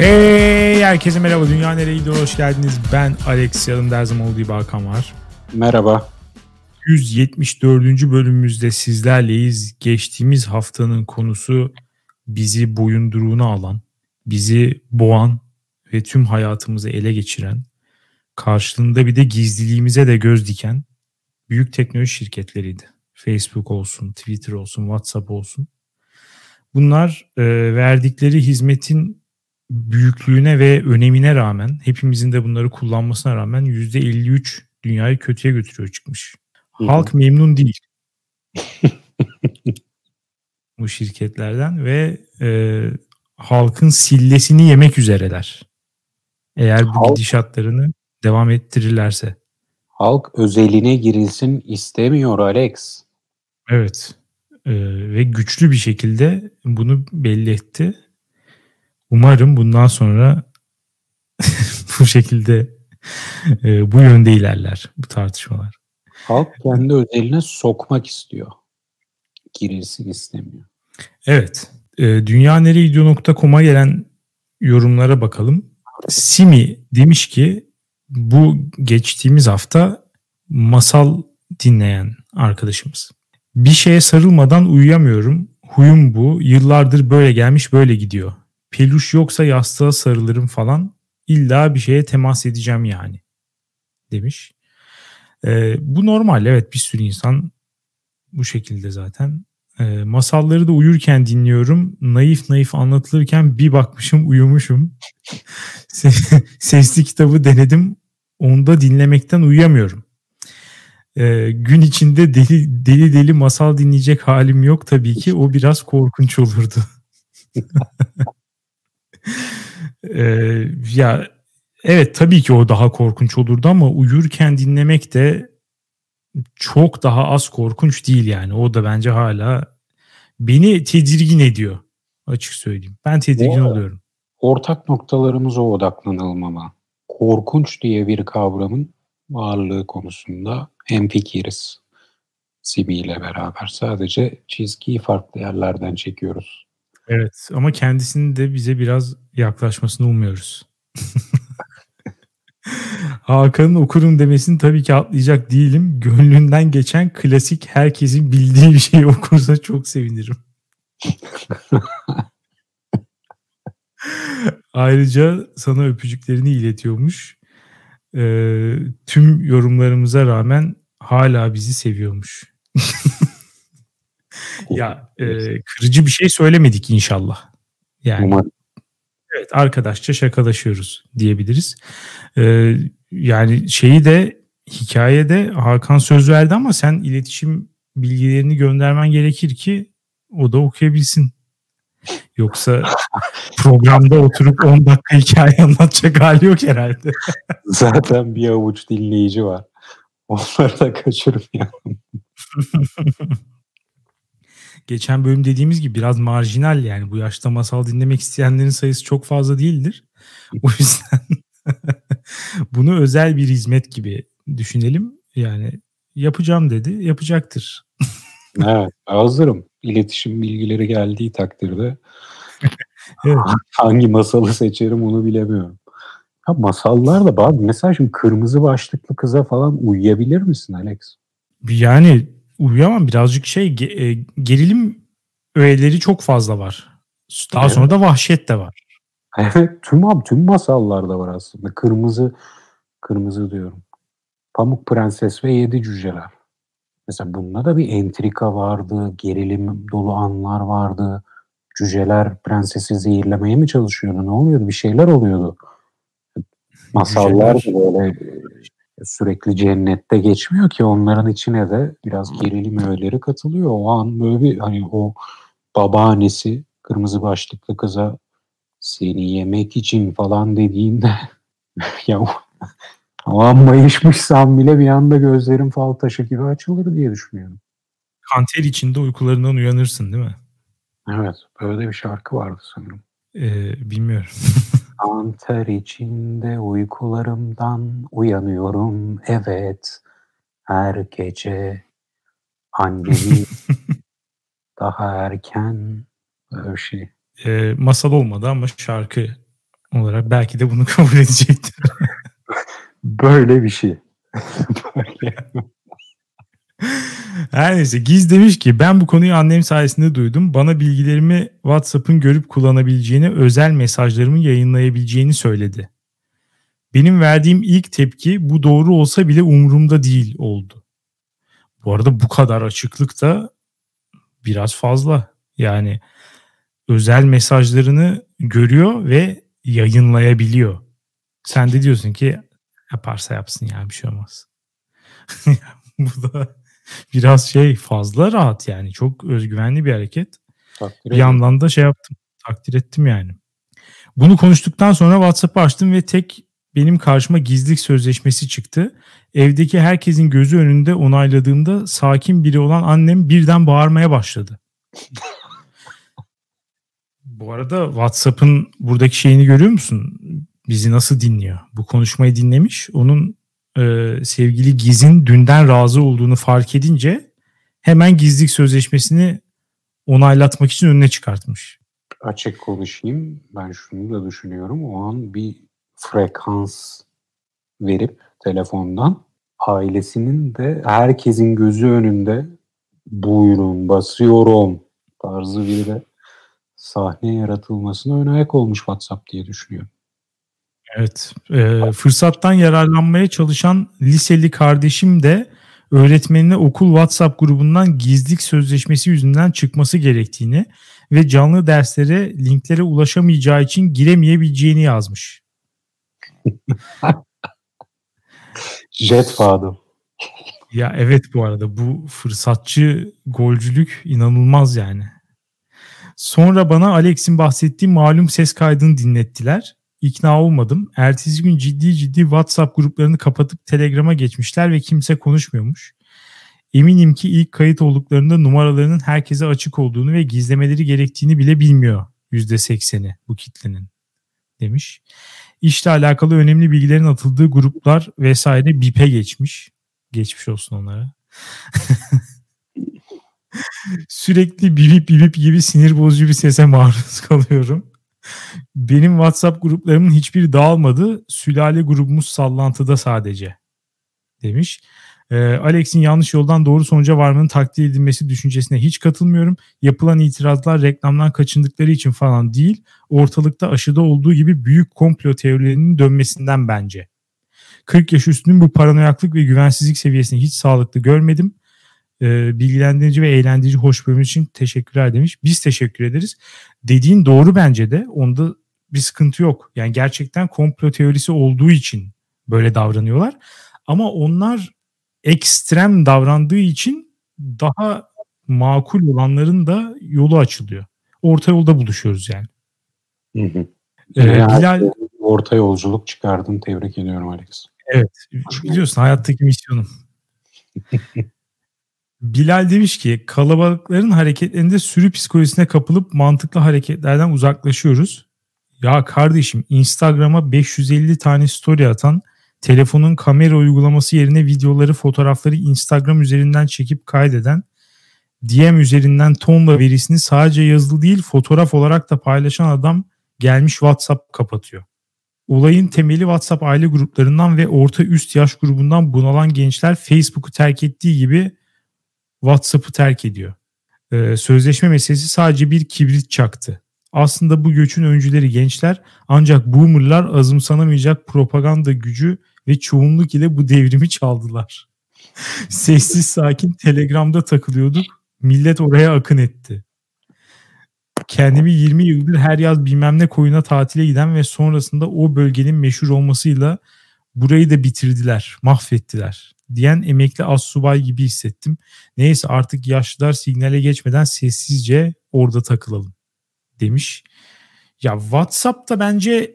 Hey herkese merhaba. Dünya nereye gidiyor? Hoş geldiniz. Ben Alex. Yanımda her zaman olduğu gibi Hakan var. Merhaba. 174. bölümümüzde sizlerleyiz. Geçtiğimiz haftanın konusu bizi boyunduruğuna alan, bizi boğan ve tüm hayatımızı ele geçiren, karşılığında bir de gizliliğimize de göz diken büyük teknoloji şirketleriydi. Facebook olsun, Twitter olsun, WhatsApp olsun. Bunlar e, verdikleri hizmetin büyüklüğüne ve önemine rağmen hepimizin de bunları kullanmasına rağmen %53 dünyayı kötüye götürüyor çıkmış. Halk memnun değil. bu şirketlerden ve e, halkın sillesini yemek üzereler. Eğer bu halk, gidişatlarını devam ettirirlerse. Halk özeline girilsin istemiyor Alex. Evet. E, ve güçlü bir şekilde bunu belli etti. Umarım bundan sonra bu şekilde e, bu yönde ilerler bu tartışmalar. Halk kendi özeline sokmak istiyor. Girilsin istemiyor. Evet. E, dünyaneregidiyor.com'a gelen yorumlara bakalım. Simi demiş ki bu geçtiğimiz hafta masal dinleyen arkadaşımız. Bir şeye sarılmadan uyuyamıyorum. Huyum bu. Yıllardır böyle gelmiş böyle gidiyor. Peluş yoksa yastığa sarılırım falan. İlla bir şeye temas edeceğim yani. Demiş. Ee, bu normal evet bir sürü insan bu şekilde zaten. Ee, masalları da uyurken dinliyorum. Naif naif anlatılırken bir bakmışım uyumuşum. Sesli kitabı denedim. Onda dinlemekten uyuyamıyorum. Ee, gün içinde deli, deli deli masal dinleyecek halim yok tabii ki. O biraz korkunç olurdu. ee, ya evet tabii ki o daha korkunç olurdu ama uyurken dinlemek de çok daha az korkunç değil yani. O da bence hala beni tedirgin ediyor açık söyleyeyim. Ben tedirgin o, oluyorum. Ortak noktalarımıza odaklanalım ama. Korkunç diye bir kavramın varlığı konusunda hemfikiriz. Simi ile beraber sadece çizgiyi farklı yerlerden çekiyoruz. Evet ama kendisinin de bize biraz yaklaşmasını umuyoruz. Hakan'ın okurum demesini tabii ki atlayacak değilim. Gönlünden geçen klasik herkesin bildiği bir şey okursa çok sevinirim. Ayrıca sana öpücüklerini iletiyormuş. Ee, tüm yorumlarımıza rağmen hala bizi seviyormuş. ya e, kırıcı bir şey söylemedik inşallah. Yani Umarım. evet arkadaşça şakalaşıyoruz diyebiliriz. Ee, yani şeyi de hikayede Hakan söz verdi ama sen iletişim bilgilerini göndermen gerekir ki o da okuyabilsin. Yoksa programda oturup 10 dakika hikaye anlatacak hali yok herhalde. Zaten bir avuç dinleyici var. Onları da kaçırmayalım. Geçen bölüm dediğimiz gibi biraz marjinal yani bu yaşta masal dinlemek isteyenlerin sayısı çok fazla değildir. O yüzden bunu özel bir hizmet gibi düşünelim. Yani yapacağım dedi, yapacaktır. evet, hazırım. İletişim bilgileri geldiği takdirde evet. hangi masalı seçerim onu bilemiyorum. Ha, masallar da bazı mesela şimdi kırmızı başlıklı kıza falan uyuyabilir misin Alex? Yani uyuyamam birazcık şey e, gerilim öğeleri çok fazla var. Daha evet. sonra da vahşet de var. Evet tüm abi tüm masallarda var aslında. Kırmızı kırmızı diyorum. Pamuk Prenses ve Yedi Cüceler. Mesela bunda da bir entrika vardı, gerilim dolu anlar vardı. Cüceler prensesi zehirlemeye mi çalışıyordu? Ne oluyordu? Bir şeyler oluyordu. Masallar böyle e, sürekli cennette geçmiyor ki onların içine de biraz gerilim öğeleri katılıyor. O an böyle bir hani o babaannesi kırmızı başlıklı kıza seni yemek için falan dediğinde ya o an mayışmışsam bile bir anda gözlerim fal taşı gibi açılır diye düşünüyorum. Kanter içinde uykularından uyanırsın değil mi? Evet. Böyle bir şarkı vardı sanırım. Ee, bilmiyorum. Kanter içinde uykularımdan uyanıyorum. Evet. Her gece annemi daha erken böyle şey. E, masal olmadı ama şarkı olarak belki de bunu kabul edecektir. Böyle bir şey. Böyle. Her neyse Giz demiş ki ben bu konuyu annem sayesinde duydum. Bana bilgilerimi WhatsApp'ın görüp kullanabileceğini, özel mesajlarımı yayınlayabileceğini söyledi. Benim verdiğim ilk tepki bu doğru olsa bile umurumda değil oldu. Bu arada bu kadar açıklık da biraz fazla. Yani özel mesajlarını görüyor ve yayınlayabiliyor. Sen de diyorsun ki yaparsa yapsın ya bir şey olmaz. bu da biraz şey fazla rahat yani. Çok özgüvenli bir hareket. Takdir bir yandan da şey yaptım. Takdir ettim yani. Bunu konuştuktan sonra WhatsApp'ı açtım ve tek benim karşıma gizlilik sözleşmesi çıktı. Evdeki herkesin gözü önünde onayladığımda sakin biri olan annem birden bağırmaya başladı. Bu arada WhatsApp'ın buradaki şeyini görüyor musun? Bizi nasıl dinliyor? Bu konuşmayı dinlemiş. Onun e, sevgili Giz'in dünden razı olduğunu fark edince hemen gizlilik sözleşmesini onaylatmak için önüne çıkartmış. Açık konuşayım. Ben şunu da düşünüyorum. O an bir frekans verip telefondan ailesinin de herkesin gözü önünde buyurun basıyorum tarzı bir de sahne yaratılmasına ön ayak olmuş WhatsApp diye düşünüyorum. Evet. E, fırsattan yararlanmaya çalışan liseli kardeşim de öğretmenine okul WhatsApp grubundan gizlilik sözleşmesi yüzünden çıkması gerektiğini ve canlı derslere linklere ulaşamayacağı için giremeyebileceğini yazmış. Jet Fadıl. Ya evet bu arada bu fırsatçı golcülük inanılmaz yani. Sonra bana Alex'in bahsettiği malum ses kaydını dinlettiler. İkna olmadım. Ertesi gün ciddi ciddi WhatsApp gruplarını kapatıp Telegram'a geçmişler ve kimse konuşmuyormuş. Eminim ki ilk kayıt olduklarında numaralarının herkese açık olduğunu ve gizlemeleri gerektiğini bile bilmiyor %80'i bu kitlenin demiş. İşle alakalı önemli bilgilerin atıldığı gruplar vesaire BIP'e geçmiş. Geçmiş olsun onlara. Sürekli bip bip gibi sinir bozucu bir sese maruz kalıyorum. Benim WhatsApp gruplarımın hiçbiri dağılmadı. Sülale grubumuz sallantıda sadece demiş. Ee, Alex'in yanlış yoldan doğru sonuca varmanın takdir edilmesi düşüncesine hiç katılmıyorum. Yapılan itirazlar reklamdan kaçındıkları için falan değil, ortalıkta aşıda olduğu gibi büyük komplo teorilerinin dönmesinden bence. 40 yaş üstünün bu paranoyaklık ve güvensizlik seviyesini hiç sağlıklı görmedim. Ee, bilgilendirici ve eğlendirici hoş bölüm için teşekkürler demiş. Biz teşekkür ederiz. Dediğin doğru bence de. Onda bir sıkıntı yok. Yani gerçekten komplo teorisi olduğu için böyle davranıyorlar. Ama onlar ekstrem davrandığı için daha makul olanların da yolu açılıyor. Orta yolda buluşuyoruz yani. Hı hı. Ee, Bilal orta yolculuk çıkardın. Tebrik ediyorum Alex. Evet. Biliyorsun hayattaki misyonum. Bilal demiş ki kalabalıkların hareketlerinde sürü psikolojisine kapılıp mantıklı hareketlerden uzaklaşıyoruz. Ya kardeşim Instagram'a 550 tane story atan telefonun kamera uygulaması yerine videoları, fotoğrafları Instagram üzerinden çekip kaydeden, DM üzerinden tonla verisini sadece yazılı değil fotoğraf olarak da paylaşan adam gelmiş WhatsApp kapatıyor. Olayın temeli WhatsApp aile gruplarından ve orta üst yaş grubundan bunalan gençler Facebook'u terk ettiği gibi WhatsApp'ı terk ediyor. Ee, sözleşme meselesi sadece bir kibrit çaktı. Aslında bu göçün öncüleri gençler ancak boomerlar azımsanamayacak propaganda gücü ve çoğunluk ile bu devrimi çaldılar. Sessiz sakin Telegram'da takılıyorduk. Millet oraya akın etti. Kendimi 20 yıldır her yaz bilmem ne koyuna tatile giden ve sonrasında o bölgenin meşhur olmasıyla burayı da bitirdiler, mahvettiler diyen emekli as subay gibi hissettim. Neyse artık yaşlılar signale geçmeden sessizce orada takılalım demiş. Ya WhatsApp'ta bence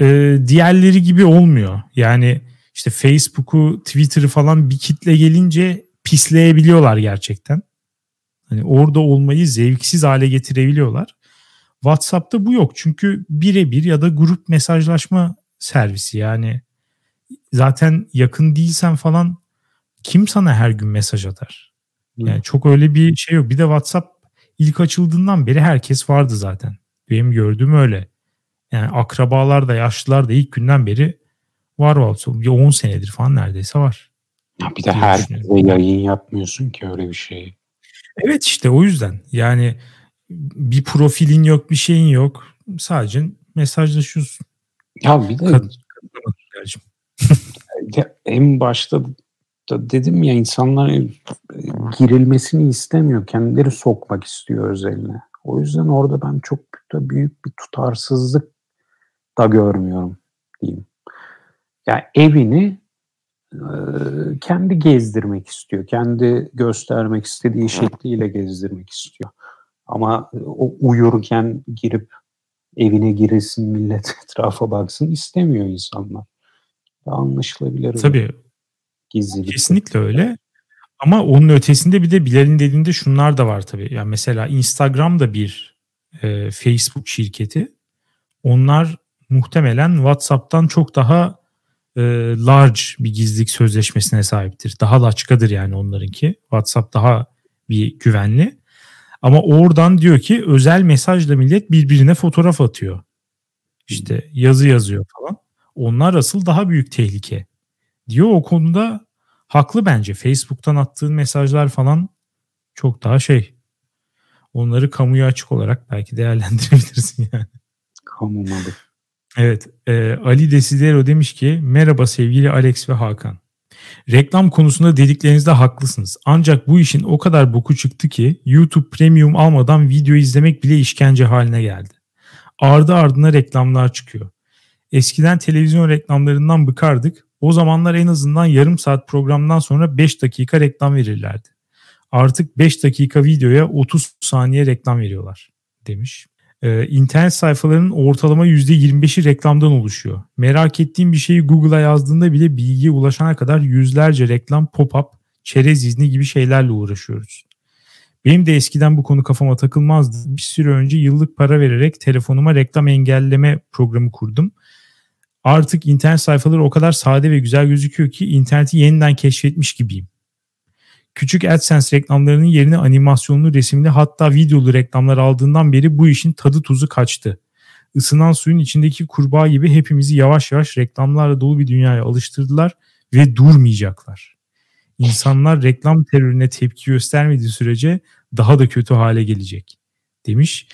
e, diğerleri gibi olmuyor. Yani işte Facebook'u, Twitter'ı falan bir kitle gelince pisleyebiliyorlar gerçekten. Hani orada olmayı zevksiz hale getirebiliyorlar. WhatsApp'ta bu yok. Çünkü birebir ya da grup mesajlaşma servisi yani zaten yakın değilsen falan kim sana her gün mesaj atar? Yani çok öyle bir şey yok. Bir de WhatsApp ilk açıldığından beri herkes vardı zaten. Benim gördüğüm öyle. Yani akrabalar da yaşlılar da ilk günden beri var WhatsApp. Bir 10 senedir falan neredeyse var. Ya bir de her yayın yapmıyorsun ki öyle bir şeyi. Evet işte o yüzden. Yani bir profilin yok, bir şeyin yok. Sadece mesajlaşıyorsun. Ya bir de Kad- en başta da dedim ya insanlar girilmesini istemiyor. Kendileri sokmak istiyor özeline. O yüzden orada ben çok da büyük bir tutarsızlık da görmüyorum diyeyim. Yani evini kendi gezdirmek istiyor. Kendi göstermek istediği şekliyle gezdirmek istiyor. Ama o uyurken girip evine giresin millet etrafa baksın istemiyor insanlar. Anlaşılabilir. Tabii. Gizlilik. Kesinlikle öyle. Ama onun ötesinde bir de Bilal'in dediğinde şunlar da var tabii. Yani mesela Instagram da bir e, Facebook şirketi. Onlar muhtemelen WhatsApp'tan çok daha e, large bir gizlilik sözleşmesine sahiptir. Daha laçkadır yani onlarınki. WhatsApp daha bir güvenli. Ama oradan diyor ki özel mesajla millet birbirine fotoğraf atıyor. İşte yazı yazıyor falan. Onlar asıl daha büyük tehlike. Diyor o konuda haklı bence. Facebook'tan attığın mesajlar falan çok daha şey. Onları kamuya açık olarak belki değerlendirebilirsin yani. Kamu malı. Evet. E, Ali Desidero demiş ki merhaba sevgili Alex ve Hakan. Reklam konusunda dediklerinizde haklısınız. Ancak bu işin o kadar boku çıktı ki YouTube Premium almadan video izlemek bile işkence haline geldi. Ardı ardına reklamlar çıkıyor. Eskiden televizyon reklamlarından bıkardık. O zamanlar en azından yarım saat programdan sonra 5 dakika reklam verirlerdi. Artık 5 dakika videoya 30 saniye reklam veriyorlar demiş. Ee, internet sayfalarının ortalama %25'i reklamdan oluşuyor. Merak ettiğim bir şeyi Google'a yazdığında bile bilgiye ulaşana kadar yüzlerce reklam, pop-up, çerez izni gibi şeylerle uğraşıyoruz. Benim de eskiden bu konu kafama takılmazdı. Bir süre önce yıllık para vererek telefonuma reklam engelleme programı kurdum. Artık internet sayfaları o kadar sade ve güzel gözüküyor ki interneti yeniden keşfetmiş gibiyim. Küçük AdSense reklamlarının yerine animasyonlu, resimli hatta videolu reklamlar aldığından beri bu işin tadı tuzu kaçtı. Isınan suyun içindeki kurbağa gibi hepimizi yavaş yavaş reklamlarla dolu bir dünyaya alıştırdılar ve durmayacaklar. İnsanlar reklam terörüne tepki göstermediği sürece daha da kötü hale gelecek demiş.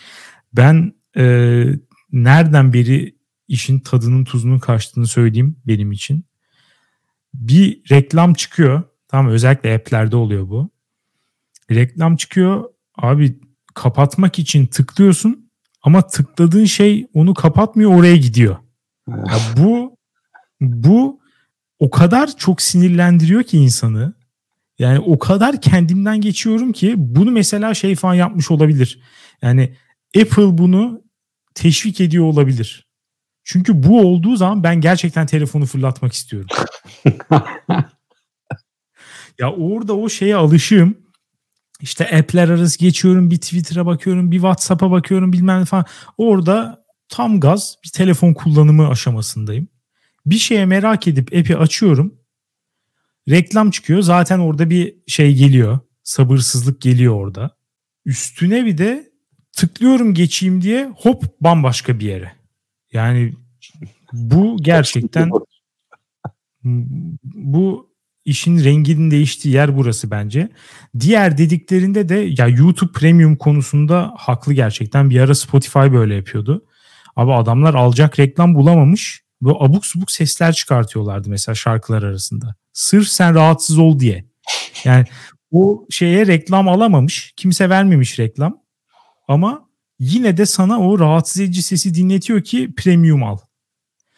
Ben e, nereden beri işin tadının tuzunun kaçtığını söyleyeyim benim için. Bir reklam çıkıyor Tamam özellikle app'lerde oluyor bu. Reklam çıkıyor. Abi kapatmak için tıklıyorsun ama tıkladığın şey onu kapatmıyor oraya gidiyor. Ya bu bu o kadar çok sinirlendiriyor ki insanı. Yani o kadar kendimden geçiyorum ki bunu mesela şey falan yapmış olabilir. Yani Apple bunu teşvik ediyor olabilir. Çünkü bu olduğu zaman ben gerçekten telefonu fırlatmak istiyorum. Ya orada o şeye alışığım. İşte app'ler arası geçiyorum, bir Twitter'a bakıyorum, bir WhatsApp'a bakıyorum bilmem ne falan. Orada tam gaz bir telefon kullanımı aşamasındayım. Bir şeye merak edip app'i açıyorum. Reklam çıkıyor. Zaten orada bir şey geliyor. Sabırsızlık geliyor orada. Üstüne bir de tıklıyorum geçeyim diye hop bambaşka bir yere. Yani bu gerçekten bu işin renginin değiştiği yer burası bence. Diğer dediklerinde de ya YouTube Premium konusunda haklı gerçekten. Bir ara Spotify böyle yapıyordu. Abi adamlar alacak reklam bulamamış. ve abuk subuk sesler çıkartıyorlardı mesela şarkılar arasında. Sırf sen rahatsız ol diye. Yani o şeye reklam alamamış. Kimse vermemiş reklam. Ama yine de sana o rahatsız edici sesi dinletiyor ki premium al.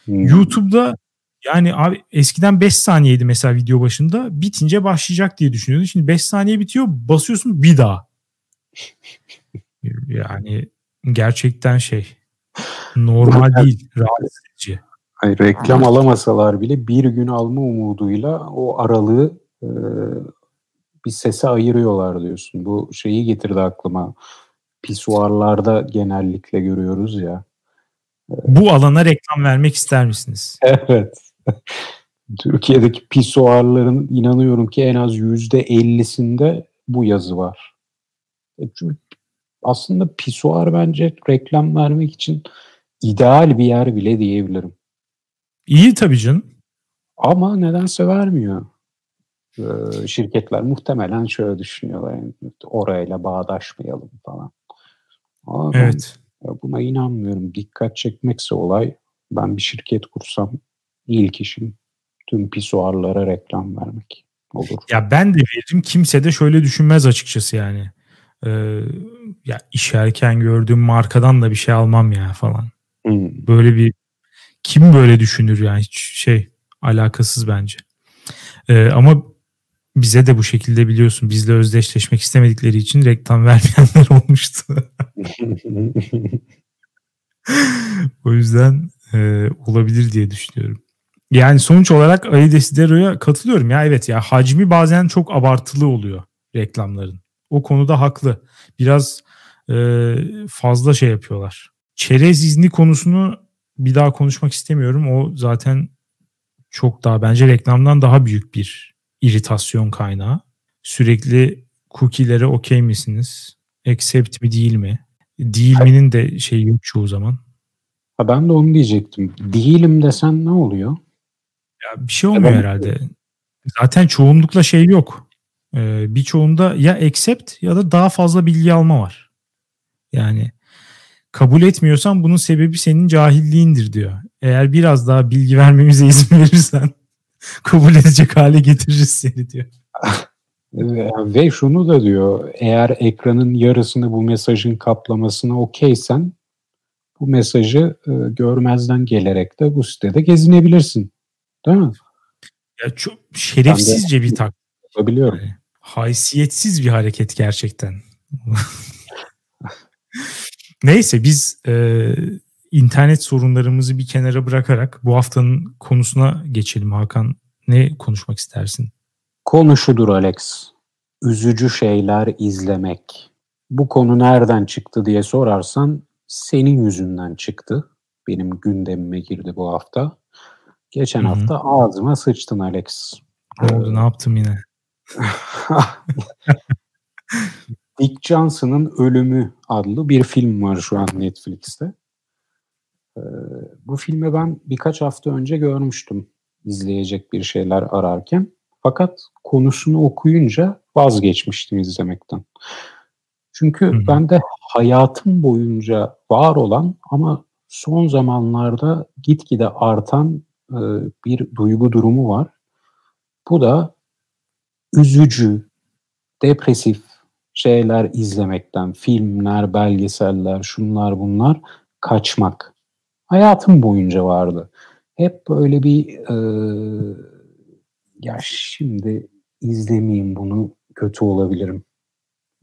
Hmm. YouTube'da yani abi eskiden 5 saniyeydi mesela video başında. Bitince başlayacak diye düşünüyordun. Şimdi 5 saniye bitiyor basıyorsun bir daha. Yani gerçekten şey normal değil. Rahatsız edici. Hayır, reklam alamasalar bile bir gün alma umuduyla o aralığı e, bir sese ayırıyorlar diyorsun. Bu şeyi getirdi aklıma. Pisuarlarda genellikle görüyoruz ya. Bu alana reklam vermek ister misiniz? Evet. Türkiye'deki pisuarların inanıyorum ki en az yüzde ellisinde bu yazı var. E, çünkü aslında pisuar bence reklam vermek için ideal bir yer bile diyebilirim. İyi tabii canım. Ama nedense vermiyor. Ee, şirketler muhtemelen şöyle düşünüyorlar. Yani orayla bağdaşmayalım falan. Ama evet. Ben buna inanmıyorum. Dikkat çekmekse olay ben bir şirket kursam ilk işim tüm pisuarlara reklam vermek olur. Ya ben de veririm. Kimse de şöyle düşünmez açıkçası yani. Ee, ya işerken gördüğüm markadan da bir şey almam ya falan. Hmm. Böyle bir kim böyle düşünür yani hiç şey alakasız bence. Ee, ama bize de bu şekilde biliyorsun bizle özdeşleşmek istemedikleri için reklam vermeyenler olmuştu. o yüzden e, olabilir diye düşünüyorum. Yani sonuç olarak Ali Desidero'ya katılıyorum. Ya evet ya hacmi bazen çok abartılı oluyor reklamların. O konuda haklı. Biraz e, fazla şey yapıyorlar. Çerez izni konusunu bir daha konuşmak istemiyorum. O zaten çok daha bence reklamdan daha büyük bir iritasyon kaynağı. Sürekli cookie'lere okey misiniz? Accept mi değil mi? Değil mi'nin de şeyi yok çoğu zaman. Ha ben de onu diyecektim. Değilim desen ne oluyor? Ya bir şey olmuyor evet. herhalde. Zaten çoğunlukla şey yok. Ee, birçoğunda ya accept ya da daha fazla bilgi alma var. Yani kabul etmiyorsan bunun sebebi senin cahilliğindir diyor. Eğer biraz daha bilgi vermemize izin verirsen kabul edecek hale getiririz seni diyor. Ve şunu da diyor, eğer ekranın yarısını bu mesajın kaplamasına okeysen bu mesajı e, görmezden gelerek de bu sitede gezinebilirsin. Değil mi? Ya çok şerefsizce bir tak. Biliyorum. Haysiyetsiz bir hareket gerçekten. Neyse biz e, internet sorunlarımızı bir kenara bırakarak bu haftanın konusuna geçelim Hakan. Ne konuşmak istersin? Konu şudur Alex. Üzücü şeyler izlemek. Bu konu nereden çıktı diye sorarsan senin yüzünden çıktı. Benim gündemime girdi bu hafta. Geçen Hı-hı. hafta ağzıma sıçtın Alex. Ne oldu ne yaptım yine? Dick Johnson'ın Ölümü adlı bir film var şu an Netflix'te. Ee, bu filmi ben birkaç hafta önce görmüştüm izleyecek bir şeyler ararken. Fakat konusunu okuyunca vazgeçmiştim izlemekten. Çünkü Hı-hı. ben de hayatım boyunca var olan ama son zamanlarda gitgide artan e, bir duygu durumu var. Bu da üzücü, depresif şeyler izlemekten, filmler, belgeseller, şunlar bunlar kaçmak. Hayatım boyunca vardı. Hep böyle bir e, ya şimdi izlemeyeyim bunu kötü olabilirim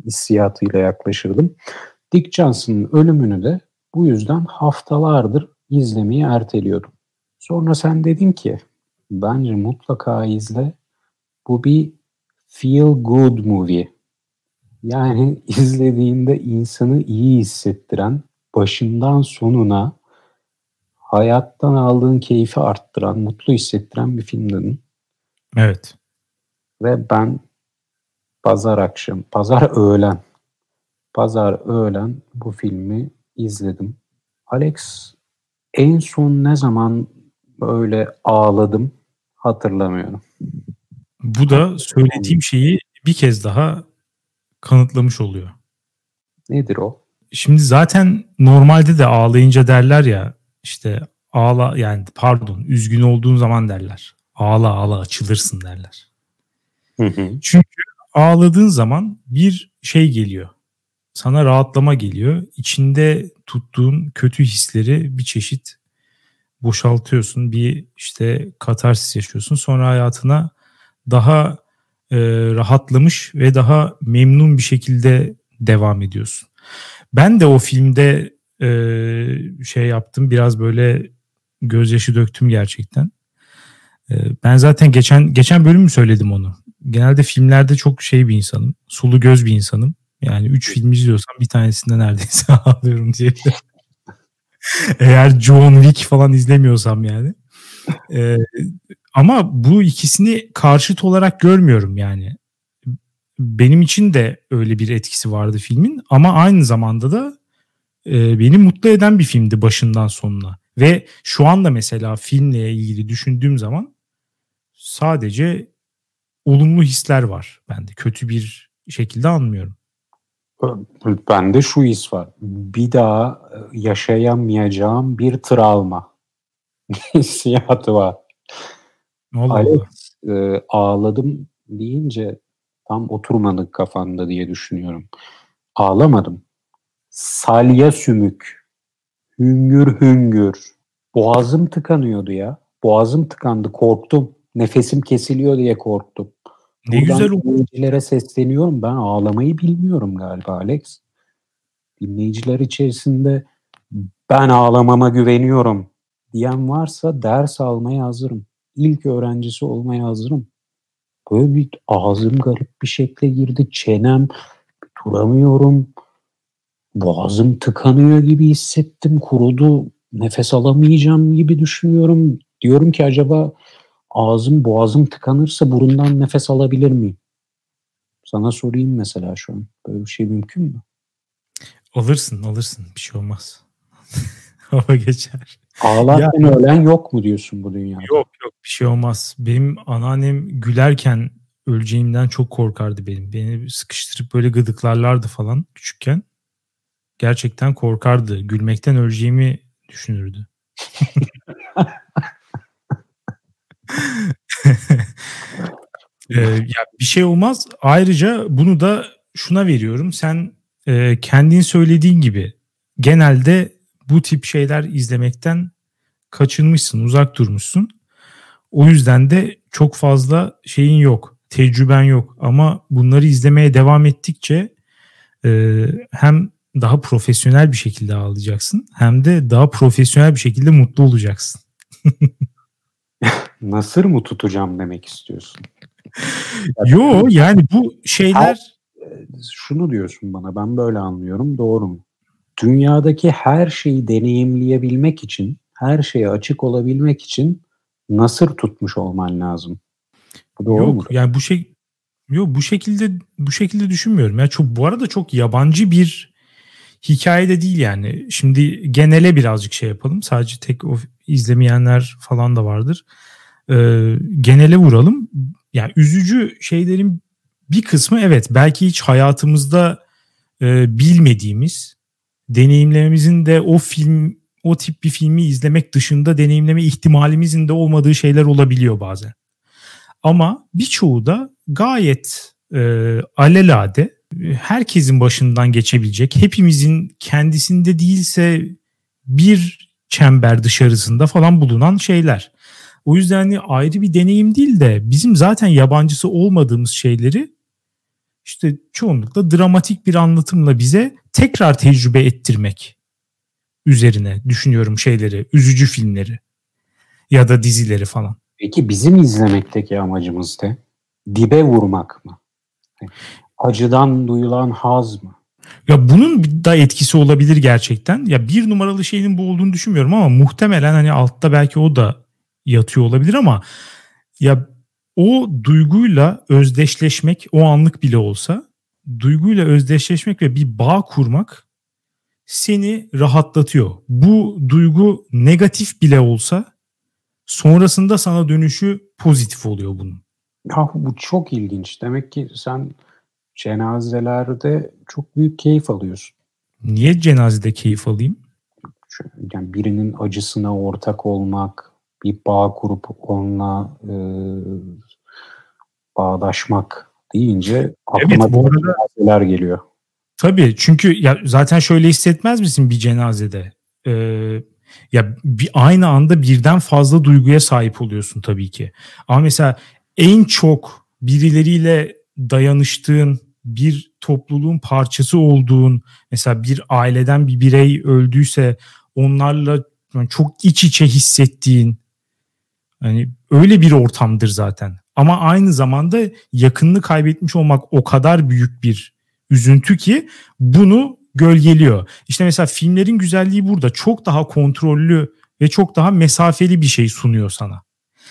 hissiyatıyla yaklaşırdım. Dick Johnson'ın ölümünü de bu yüzden haftalardır izlemeyi erteliyordum. Sonra sen dedin ki bence mutlaka izle. Bu bir feel good movie. Yani izlediğinde insanı iyi hissettiren, başından sonuna hayattan aldığın keyfi arttıran, mutlu hissettiren bir film. Evet. Ve ben pazar akşam, pazar öğlen, pazar öğlen bu filmi izledim. Alex en son ne zaman böyle ağladım hatırlamıyorum. Bu da söylediğim şeyi bir kez daha kanıtlamış oluyor. Nedir o? Şimdi zaten normalde de ağlayınca derler ya işte ağla yani pardon üzgün olduğun zaman derler. Ağla ağla açılırsın derler. Hı hı. Çünkü ağladığın zaman bir şey geliyor. Sana rahatlama geliyor. İçinde tuttuğun kötü hisleri bir çeşit boşaltıyorsun. Bir işte katarsis yaşıyorsun. Sonra hayatına daha e, rahatlamış ve daha memnun bir şekilde devam ediyorsun. Ben de o filmde e, şey yaptım. Biraz böyle gözyaşı döktüm gerçekten. E, ben zaten geçen geçen bölüm mü söyledim onu. Genelde filmlerde çok şey bir insanım. Sulu göz bir insanım. Yani 3 film izliyorsam bir tanesinde neredeyse ağlıyorum diye. Eğer John Wick falan izlemiyorsam yani. Ee, ama bu ikisini karşıt olarak görmüyorum yani. Benim için de öyle bir etkisi vardı filmin ama aynı zamanda da e, beni mutlu eden bir filmdi başından sonuna. Ve şu anda mesela filmle ilgili düşündüğüm zaman sadece olumlu hisler var bende. Kötü bir şekilde anmıyorum. Bende şu his var. Bir daha e, yaşayamayacağım bir travma hissiyatı var. Allah Alex e, ağladım deyince tam oturmadı kafanda diye düşünüyorum. Ağlamadım. Salya sümük. Hüngür hüngür. Boğazım tıkanıyordu ya. Boğazım tıkandı. Korktum. Nefesim kesiliyor diye korktum. Ne Buradan güzel dinleyicilere sesleniyorum. Ben ağlamayı bilmiyorum galiba Alex. Dinleyiciler içerisinde ben ağlamama güveniyorum diyen varsa ders almaya hazırım. İlk öğrencisi olmaya hazırım. Böyle bir ağzım garip bir şekle girdi. Çenem duramıyorum. Boğazım tıkanıyor gibi hissettim. Kurudu. Nefes alamayacağım gibi düşünüyorum. Diyorum ki acaba ağzım boğazım tıkanırsa burundan nefes alabilir miyim? Sana sorayım mesela şu an. Böyle bir şey mümkün mü? Alırsın alırsın bir şey olmaz. Hava geçer. Ağlarken ya, ölen yok mu diyorsun bu dünyada? Yok yok bir şey olmaz. Benim anneannem gülerken öleceğimden çok korkardı benim. Beni sıkıştırıp böyle gıdıklarlardı falan küçükken. Gerçekten korkardı. Gülmekten öleceğimi düşünürdü. ee, ya bir şey olmaz. Ayrıca bunu da şuna veriyorum. Sen e, kendin söylediğin gibi genelde bu tip şeyler izlemekten kaçınmışsın, uzak durmuşsun. O yüzden de çok fazla şeyin yok, tecrüben yok. Ama bunları izlemeye devam ettikçe e, hem daha profesyonel bir şekilde ağlayacaksın hem de daha profesyonel bir şekilde mutlu olacaksın. Nasır mı tutacağım demek istiyorsun? Yo yani bu şeyler... Şunu diyorsun bana ben böyle anlıyorum doğru mu? Dünyadaki her şeyi deneyimleyebilmek için, her şeye açık olabilmek için nasır tutmuş olman lazım. Bu doğru Yok mu? yani bu şey Yok bu şekilde bu şekilde düşünmüyorum. Ya çok bu arada çok yabancı bir hikaye de değil yani. Şimdi genele birazcık şey yapalım. Sadece tek o izlemeyenler falan da vardır. Ee, genele vuralım. Yani üzücü şeylerin bir kısmı evet belki hiç hayatımızda e, bilmediğimiz deneyimlememizin de o film o tip bir filmi izlemek dışında deneyimleme ihtimalimizin de olmadığı şeyler olabiliyor bazen. Ama birçoğu da gayet e, alelade herkesin başından geçebilecek, hepimizin kendisinde değilse bir çember dışarısında falan bulunan şeyler. O yüzden hani ayrı bir deneyim değil de bizim zaten yabancısı olmadığımız şeyleri işte çoğunlukla dramatik bir anlatımla bize tekrar tecrübe ettirmek üzerine düşünüyorum şeyleri, üzücü filmleri ya da dizileri falan. Peki bizim izlemekteki amacımız ne? Dibe vurmak mı? Acıdan duyulan haz mı? Ya bunun da etkisi olabilir gerçekten. Ya bir numaralı şeyin bu olduğunu düşünmüyorum ama muhtemelen hani altta belki o da yatıyor olabilir ama ya o duyguyla özdeşleşmek o anlık bile olsa duyguyla özdeşleşmek ve bir bağ kurmak seni rahatlatıyor. Bu duygu negatif bile olsa sonrasında sana dönüşü pozitif oluyor bunun. Ya bu çok ilginç. Demek ki sen cenazelerde çok büyük keyif alıyorsun. Niye cenazede keyif alayım? Yani birinin acısına ortak olmak, bir bağ kurup onunla e, bağdaşmak deyince aklıma evet, bu arada, cenazeler geliyor. Tabii çünkü ya zaten şöyle hissetmez misin bir cenazede? Ee, ya bir aynı anda birden fazla duyguya sahip oluyorsun tabii ki. Ama mesela en çok birileriyle dayanıştığın, bir topluluğun parçası olduğun, mesela bir aileden bir birey öldüyse onlarla çok iç içe hissettiğin hani öyle bir ortamdır zaten. Ama aynı zamanda yakınını kaybetmiş olmak o kadar büyük bir üzüntü ki bunu gölgeliyor. İşte mesela filmlerin güzelliği burada. Çok daha kontrollü ve çok daha mesafeli bir şey sunuyor sana.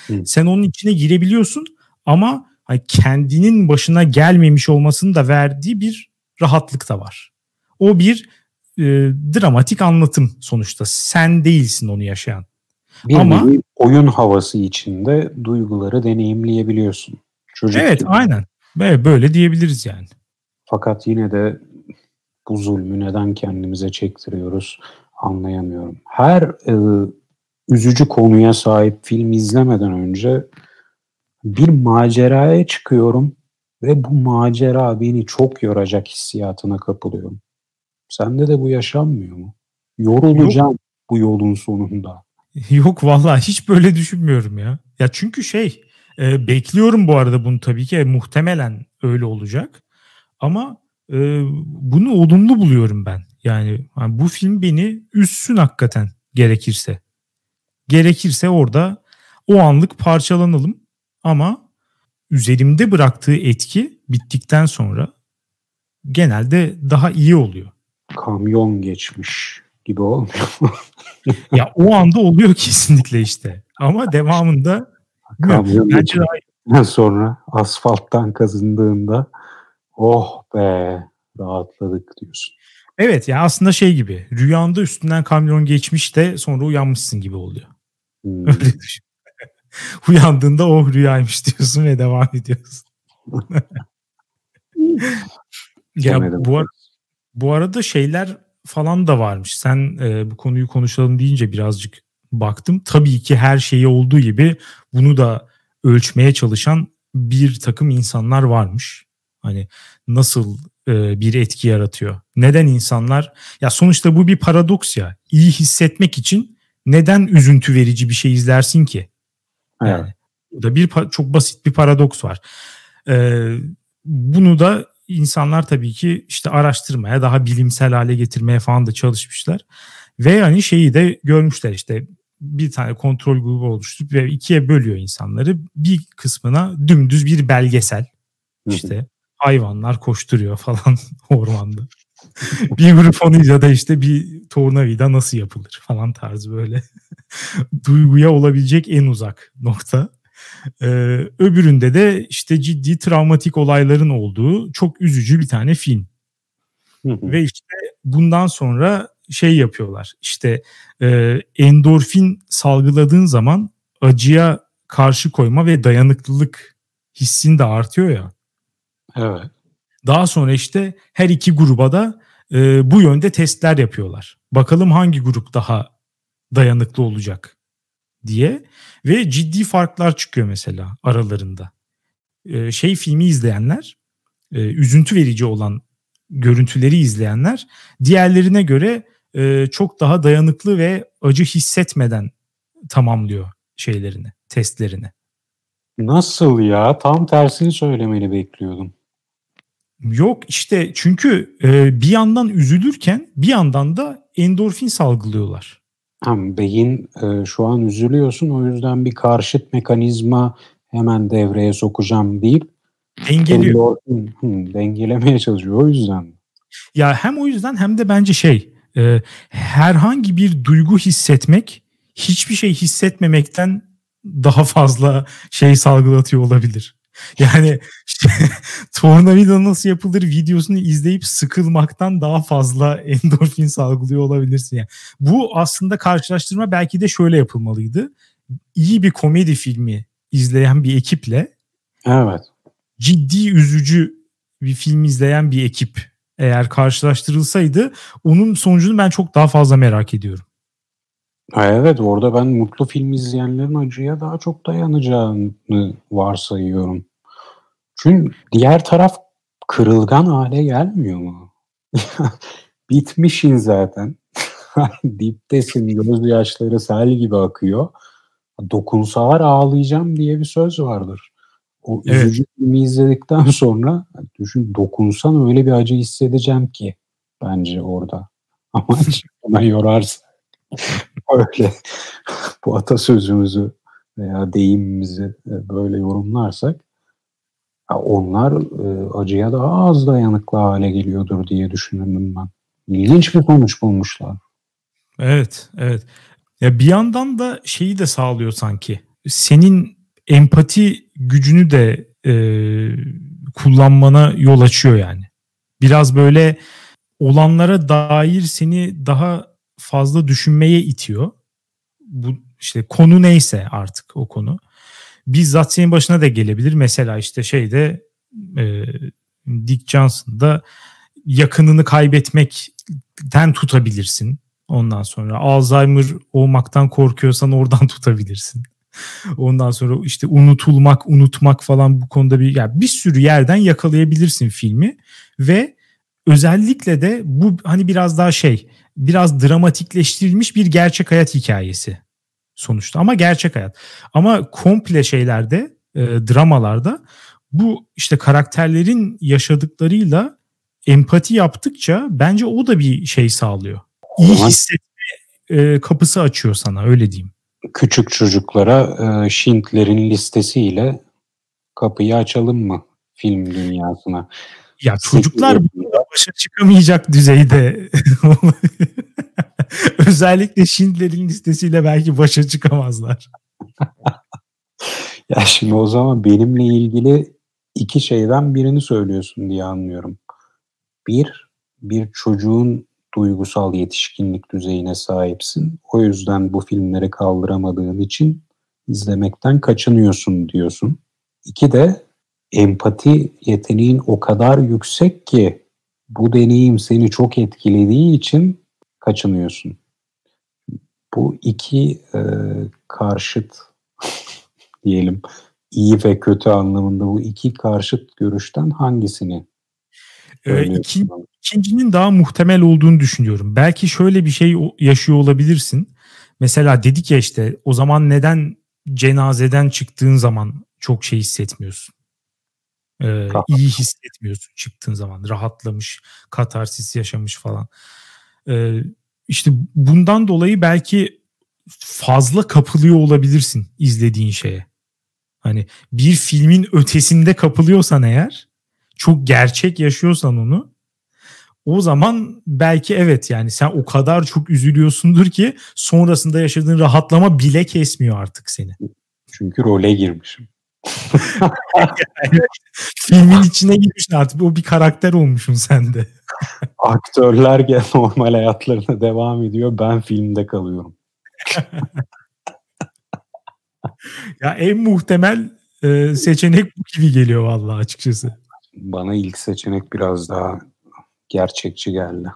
Hı. Sen onun içine girebiliyorsun ama kendinin başına gelmemiş olmasının da verdiği bir rahatlık da var. O bir e, dramatik anlatım sonuçta. Sen değilsin onu yaşayan. Bir Ama oyun havası içinde duyguları deneyimleyebiliyorsun. Çocuk evet gibi. aynen. Böyle diyebiliriz yani. Fakat yine de bu zulmü neden kendimize çektiriyoruz anlayamıyorum. Her e, üzücü konuya sahip film izlemeden önce bir maceraya çıkıyorum ve bu macera beni çok yoracak hissiyatına kapılıyorum. Sende de bu yaşanmıyor mu? Yorulacağım Yok. bu yolun sonunda. Yok vallahi hiç böyle düşünmüyorum ya. Ya çünkü şey e, bekliyorum bu arada bunu tabii ki e, muhtemelen öyle olacak. Ama e, bunu olumlu buluyorum ben. Yani, yani bu film beni üssün hakikaten gerekirse. Gerekirse orada o anlık parçalanalım ama üzerimde bıraktığı etki bittikten sonra genelde daha iyi oluyor. Kamyon geçmiş gibi olmuyor mu? ya o anda oluyor kesinlikle işte. Ama devamında kamyon daha... sonra asfalttan kazındığında oh be rahatladık diyorsun. Evet ya yani aslında şey gibi rüyanda üstünden kamyon geçmiş de sonra uyanmışsın gibi oluyor. Hmm. Öyle düşün. Uyandığında oh rüyaymış diyorsun ve devam ediyorsun. ya bu, ar- bu arada şeyler falan da varmış. Sen e, bu konuyu konuşalım deyince birazcık baktım. Tabii ki her şeyi olduğu gibi bunu da ölçmeye çalışan bir takım insanlar varmış. Hani nasıl e, bir etki yaratıyor? Neden insanlar ya sonuçta bu bir paradoks ya. İyi hissetmek için neden üzüntü verici bir şey izlersin ki? Yani evet. burada bir çok basit bir paradoks var. Ee, bunu da insanlar tabii ki işte araştırmaya, daha bilimsel hale getirmeye falan da çalışmışlar. Ve hani şeyi de görmüşler işte bir tane kontrol grubu oluşturup ve ikiye bölüyor insanları. Bir kısmına dümdüz bir belgesel. İşte hayvanlar koşturuyor falan ormanda. bir grup onuyla da işte bir tornavida nasıl yapılır falan tarzı böyle duyguya olabilecek en uzak nokta. Ee, öbüründe de işte ciddi travmatik olayların olduğu çok üzücü bir tane film. Ve işte bundan sonra şey yapıyorlar. İşte e, endorfin salgıladığın zaman acıya karşı koyma ve dayanıklılık hissin de artıyor ya. Evet. Daha sonra işte her iki gruba da e, bu yönde testler yapıyorlar. Bakalım hangi grup daha dayanıklı olacak diye ve ciddi farklar çıkıyor mesela aralarında. E, şey filmi izleyenler, e, üzüntü verici olan görüntüleri izleyenler diğerlerine göre e, çok daha dayanıklı ve acı hissetmeden tamamlıyor şeylerini, testlerini. Nasıl ya? Tam tersini söylemeni bekliyordum. Yok işte çünkü e, bir yandan üzülürken bir yandan da endorfin salgılıyorlar. Hem beyin e, şu an üzülüyorsun o yüzden bir karşıt mekanizma hemen devreye sokacağım deyip dengeliyor. Endorfin, hı, dengelemeye çalışıyor o yüzden. Ya hem o yüzden hem de bence şey e, herhangi bir duygu hissetmek hiçbir şey hissetmemekten daha fazla şey salgılatıyor olabilir. Yani tornavida nasıl yapılır videosunu izleyip sıkılmaktan daha fazla endorfin salgılıyor olabilirsin. Yani. Bu aslında karşılaştırma belki de şöyle yapılmalıydı. İyi bir komedi filmi izleyen bir ekiple evet. ciddi üzücü bir film izleyen bir ekip eğer karşılaştırılsaydı onun sonucunu ben çok daha fazla merak ediyorum. Evet orada ben mutlu film izleyenlerin acıya daha çok dayanacağını varsayıyorum. Çünkü diğer taraf kırılgan hale gelmiyor mu? Bitmişin zaten. Diptesin, gözyaşları sel gibi akıyor. Dokunsalar ağlayacağım diye bir söz vardır. O evet. üzücü filmi izledikten sonra düşün dokunsan öyle bir acı hissedeceğim ki bence orada. Ama hemen yorarsın. öyle bu atasözümüzü veya deyimimizi e, böyle yorumlarsak onlar e, acıya daha az dayanıklı hale geliyordur diye düşünürdüm ben. İlginç bir sonuç bulmuşlar. Evet, evet. Ya bir yandan da şeyi de sağlıyor sanki. Senin empati gücünü de e, kullanmana yol açıyor yani. Biraz böyle olanlara dair seni daha fazla düşünmeye itiyor. Bu işte konu neyse artık o konu. Bizzat senin başına da gelebilir. Mesela işte şeyde e, Dick Johnson'da yakınını kaybetmekten tutabilirsin. Ondan sonra Alzheimer olmaktan korkuyorsan oradan tutabilirsin. Ondan sonra işte unutulmak, unutmak falan bu konuda bir yani bir sürü yerden yakalayabilirsin filmi ve özellikle de bu hani biraz daha şey, biraz dramatikleştirilmiş bir gerçek hayat hikayesi sonuçta ama gerçek hayat. Ama komple şeylerde, e, dramalarda bu işte karakterlerin yaşadıklarıyla empati yaptıkça bence o da bir şey sağlıyor. İyi hissetme e, kapısı açıyor sana öyle diyeyim. Küçük çocuklara e, Schindler'in listesiyle kapıyı açalım mı film dünyasına? Ya çocuklar başa çıkamayacak düzeyde özellikle Schindler'in listesiyle belki başa çıkamazlar. ya şimdi o zaman benimle ilgili iki şeyden birini söylüyorsun diye anlıyorum. Bir, bir çocuğun duygusal yetişkinlik düzeyine sahipsin. O yüzden bu filmleri kaldıramadığın için izlemekten kaçınıyorsun diyorsun. İki de empati yeteneğin o kadar yüksek ki bu deneyim seni çok etkilediği için kaçınıyorsun. Bu iki e, karşıt diyelim iyi ve kötü anlamında bu iki karşıt görüşten hangisini ee, iki, ikincinin daha muhtemel olduğunu düşünüyorum. Belki şöyle bir şey yaşıyor olabilirsin. Mesela dedik ya işte o zaman neden cenazeden çıktığın zaman çok şey hissetmiyorsun? Ee, iyi hissetmiyorsun çıktığın zaman. Rahatlamış, katarsis yaşamış falan. Ee, işte bundan dolayı belki fazla kapılıyor olabilirsin izlediğin şeye. Hani bir filmin ötesinde kapılıyorsan eğer çok gerçek yaşıyorsan onu o zaman belki evet yani sen o kadar çok üzülüyorsundur ki sonrasında yaşadığın rahatlama bile kesmiyor artık seni. Çünkü role girmişim. Filmin içine girmişsin artık o bir karakter olmuşsun sen de. Aktörler gel normal hayatlarına devam ediyor ben filmde kalıyorum. ya en muhtemel e, seçenek bu gibi geliyor vallahi açıkçası. Bana ilk seçenek biraz daha gerçekçi geldi.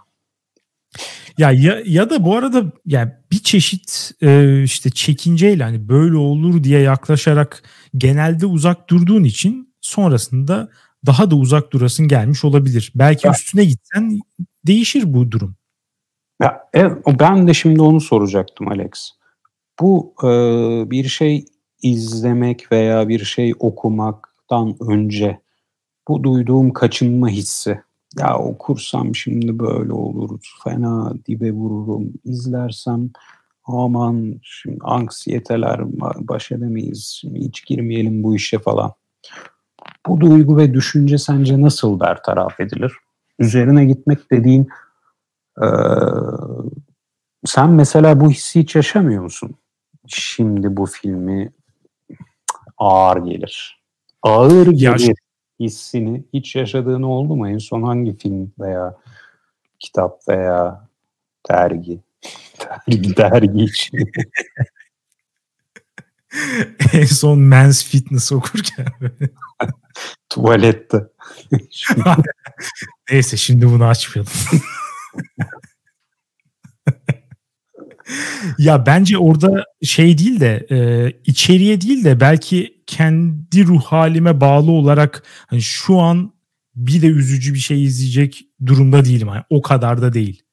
Ya ya, ya da bu arada yani bir çeşit e, işte çekinceyle hani böyle olur diye yaklaşarak genelde uzak durduğun için sonrasında daha da uzak durasın gelmiş olabilir. Belki ya. üstüne gitsen değişir bu durum. Ya, evet, ben de şimdi onu soracaktım Alex. Bu e, bir şey izlemek veya bir şey okumaktan önce bu duyduğum kaçınma hissi. Ya okursam şimdi böyle olur, fena dibe vururum, izlersem aman şimdi anksiyeteler baş edemeyiz, şimdi hiç girmeyelim bu işe falan. Bu duygu ve düşünce sence nasıl bertaraf edilir? Üzerine gitmek dediğin e, sen mesela bu hissi hiç yaşamıyor musun? Şimdi bu filmi ağır gelir. Ağır gelir hissini hiç yaşadığın oldu mu? En son hangi film veya kitap veya dergi? Dergi, dergi için. en son Men's Fitness okurken. Tuvalette. Neyse şimdi bunu açmayalım. ya bence orada şey değil de e, içeriye değil de belki kendi ruh halime bağlı olarak hani şu an bir de üzücü bir şey izleyecek durumda değilim. Yani o kadar da değil.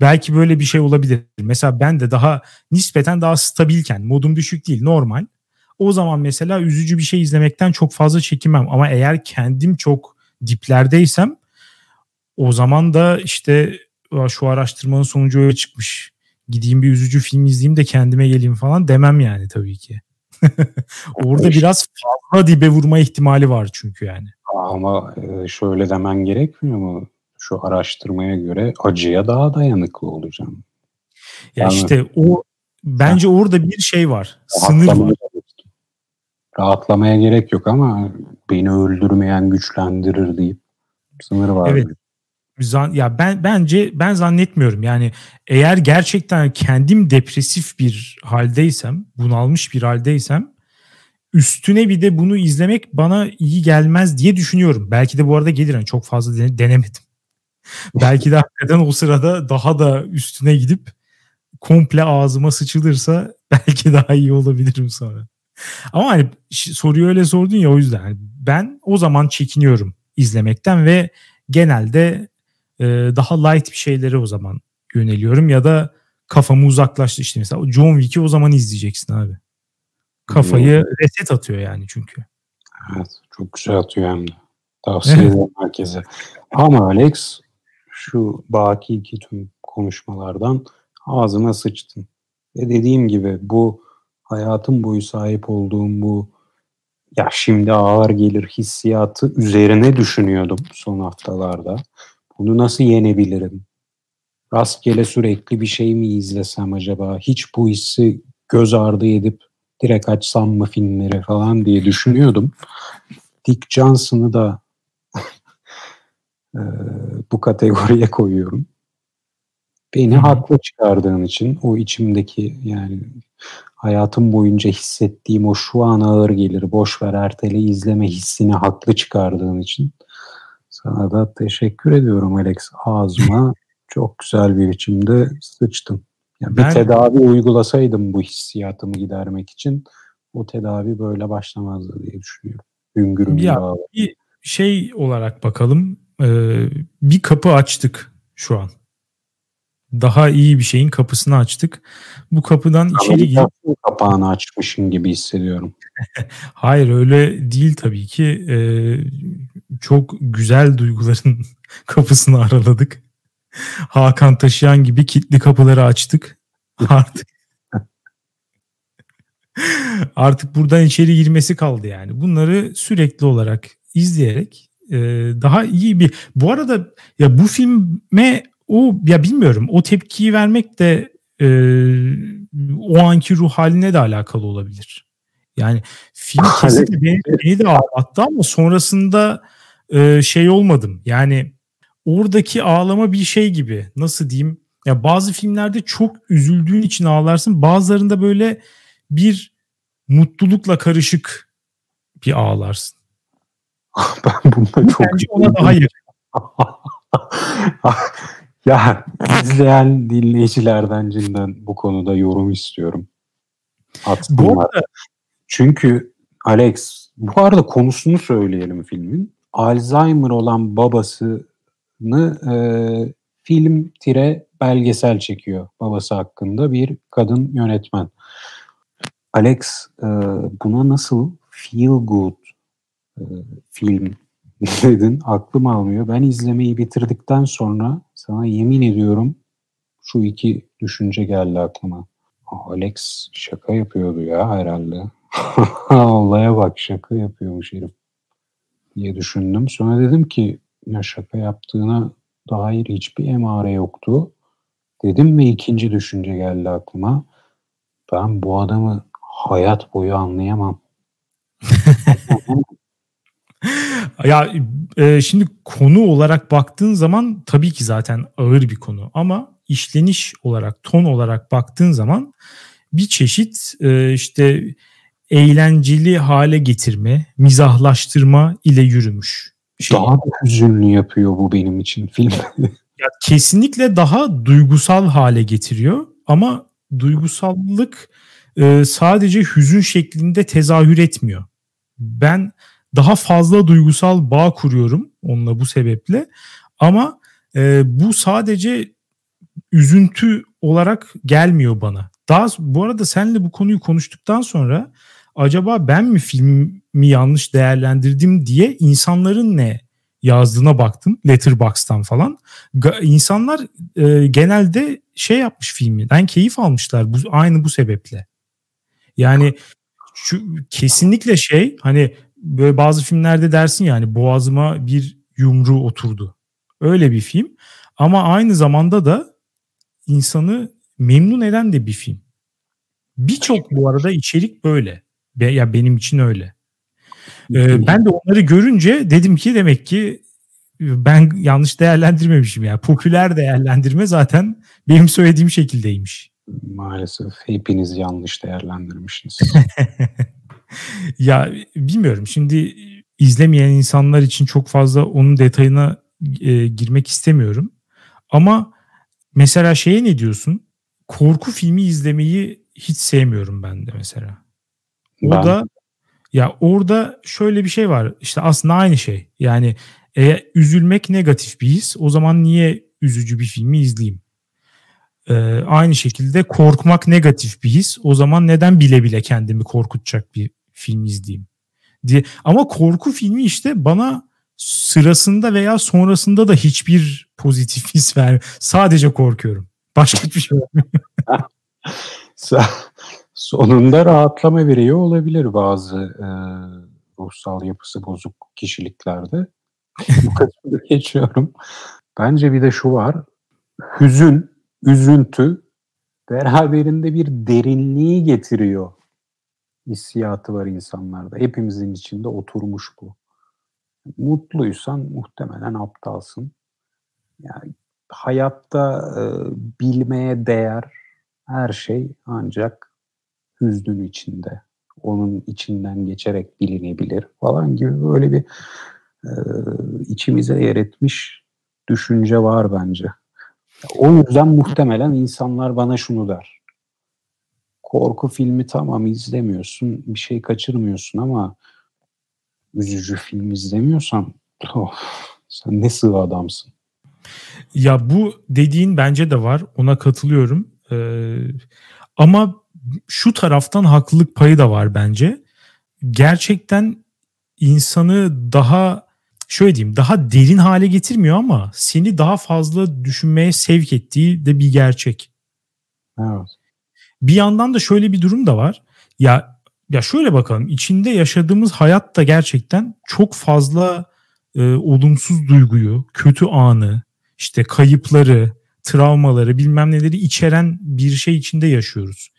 Belki böyle bir şey olabilir. Mesela ben de daha nispeten daha stabilken modum düşük değil normal. O zaman mesela üzücü bir şey izlemekten çok fazla çekinmem. Ama eğer kendim çok diplerdeysem o zaman da işte şu araştırmanın sonucu öyle çıkmış gideyim bir üzücü film izleyeyim de kendime geleyim falan demem yani tabii ki. Orada biraz fazla dibe vurma ihtimali var çünkü yani. Ama e, şöyle demen gerekmiyor mu? Şu araştırmaya göre acıya daha dayanıklı olacağım. Ya yani, işte o bence orada bir şey var. Sınır var. Rahatlamaya gerek yok ama beni öldürmeyen güçlendirir deyip sınır var. Evet. Zan, ya ben bence ben zannetmiyorum. Yani eğer gerçekten kendim depresif bir haldeysem, bunalmış bir haldeysem üstüne bir de bunu izlemek bana iyi gelmez diye düşünüyorum. Belki de bu arada gelir. Yani çok fazla denemedim. Belki de hakikaten o sırada daha da üstüne gidip komple ağzıma sıçılırsa belki daha iyi olabilirim sonra. Ama hani soruyu öyle sordun ya o yüzden. Yani ben o zaman çekiniyorum izlemekten ve genelde e, daha light bir şeylere o zaman yöneliyorum ya da kafamı uzaklaştı işte mesela John Wick'i o zaman izleyeceksin abi. Kafayı reset atıyor yani çünkü. Evet çok güzel atıyor hem de. Tavsiye ederim herkese. Ama Alex şu baki iki tüm konuşmalardan ağzına sıçtın. Ve dediğim gibi bu hayatım boyu sahip olduğum bu ya şimdi ağır gelir hissiyatı üzerine düşünüyordum son haftalarda. Bunu nasıl yenebilirim? Rastgele sürekli bir şey mi izlesem acaba? Hiç bu hissi göz ardı edip direkt açsam mı filmleri falan diye düşünüyordum. Dick Johnson'ı da bu kategoriye koyuyorum. Beni haklı çıkardığın için o içimdeki yani hayatım boyunca hissettiğim o şu an ağır gelir boş ver ertele izleme hissini haklı çıkardığın için sana da teşekkür ediyorum Alex. Ağzıma çok güzel bir biçimde sıçtım. Yani ben, bir tedavi uygulasaydım bu hissiyatımı gidermek için o tedavi böyle başlamazdı diye düşünüyorum. Hüngürüm ya, bir şey olarak bakalım. Ee, bir kapı açtık şu an daha iyi bir şeyin kapısını açtık. Bu kapıdan içeri girip kapağını açmışım gibi hissediyorum. Hayır öyle değil tabii ki. Ee, çok güzel duyguların kapısını araladık. Hakan taşıyan gibi kilitli kapıları açtık. Artık artık buradan içeri girmesi kaldı yani. Bunları sürekli olarak izleyerek e, daha iyi bir bu arada ya bu filme o ya bilmiyorum o tepkiyi vermek de e, o anki ruh haline de alakalı olabilir. Yani film kesinlikle beni, beni de ağlattı ama sonrasında e, şey olmadım. Yani oradaki ağlama bir şey gibi nasıl diyeyim ya bazı filmlerde çok üzüldüğün için ağlarsın bazılarında böyle bir mutlulukla karışık bir ağlarsın. ben bunda çok Bence ona da hayır. Ya izleyen dinleyicilerden cidden bu konuda yorum istiyorum. Atsınlar. Bu arada... Çünkü Alex bu arada konusunu söyleyelim filmin. Alzheimer olan babasını e, film tire belgesel çekiyor babası hakkında bir kadın yönetmen. Alex e, buna nasıl feel good e, film dedin aklım almıyor. Ben izlemeyi bitirdikten sonra sana yemin ediyorum şu iki düşünce geldi aklıma. Alex şaka yapıyordu ya herhalde. Olaya bak şaka yapıyormuş herif diye düşündüm. Sonra dedim ki ya şaka yaptığına dair hiçbir emare yoktu. Dedim ve ikinci düşünce geldi aklıma. Ben bu adamı hayat boyu anlayamam. ya e, şimdi konu olarak baktığın zaman tabii ki zaten ağır bir konu ama işleniş olarak, ton olarak baktığın zaman bir çeşit e, işte eğlenceli hale getirme, mizahlaştırma ile yürümüş. Şey. Daha da hüzünlü yapıyor bu benim için film. ya kesinlikle daha duygusal hale getiriyor ama duygusallık e, sadece hüzün şeklinde tezahür etmiyor. Ben daha fazla duygusal bağ kuruyorum onunla bu sebeple. Ama e, bu sadece üzüntü olarak gelmiyor bana. Daha bu arada senle bu konuyu konuştuktan sonra acaba ben mi filmi yanlış değerlendirdim diye insanların ne yazdığına baktım Letterboxd'dan falan. Ga- insanlar e, genelde şey yapmış filmi. Ben keyif almışlar bu aynı bu sebeple. Yani şu kesinlikle şey hani böyle bazı filmlerde dersin yani boğazıma bir yumru oturdu. Öyle bir film. Ama aynı zamanda da insanı memnun eden de bir film. Birçok bu arada içerik böyle. Be, ya benim için öyle. Ee, ben de onları görünce dedim ki demek ki ben yanlış değerlendirmemişim ya. Popüler değerlendirme zaten benim söylediğim şekildeymiş. Maalesef hepiniz yanlış değerlendirmişsiniz. ya bilmiyorum. Şimdi izlemeyen insanlar için çok fazla onun detayına e, girmek istemiyorum. Ama mesela şeye ne diyorsun? Korku filmi izlemeyi hiç sevmiyorum ben de mesela. O ben... da ya orada şöyle bir şey var. İşte aslında aynı şey. Yani eğer üzülmek negatif bir his o zaman niye üzücü bir filmi izleyeyim? Ee, aynı şekilde korkmak negatif bir his. O zaman neden bile bile kendimi korkutacak bir film izleyeyim? diye. Ama korku filmi işte bana sırasında veya sonrasında da hiçbir pozitif his vermiyor. Sadece korkuyorum. Başka hiçbir şey vermiyor. Sonunda rahatlama veriyor olabilir bazı e, ruhsal yapısı bozuk kişiliklerde. Bu kısmını geçiyorum. Bence bir de şu var. Hüzün, üzüntü beraberinde bir derinliği getiriyor. Hissiyatı var insanlarda. Hepimizin içinde oturmuş bu. Mutluysan muhtemelen aptalsın. Yani hayatta e, bilmeye değer her şey ancak hüznün içinde, onun içinden geçerek bilinebilir falan gibi böyle bir e, içimize yer etmiş düşünce var bence. O yüzden muhtemelen insanlar bana şunu der. Korku filmi tamam izlemiyorsun, bir şey kaçırmıyorsun ama üzücü film izlemiyorsan oh, sen ne sığ adamsın. Ya bu dediğin bence de var. Ona katılıyorum. Ee, ama şu taraftan haklılık payı da var bence. Gerçekten insanı daha şöyle diyeyim daha derin hale getirmiyor ama seni daha fazla düşünmeye sevk ettiği de bir gerçek. Evet. Bir yandan da şöyle bir durum da var. Ya ya şöyle bakalım içinde yaşadığımız hayat da gerçekten çok fazla e, olumsuz duyguyu, kötü anı, işte kayıpları, travmaları, bilmem neleri içeren bir şey içinde yaşıyoruz.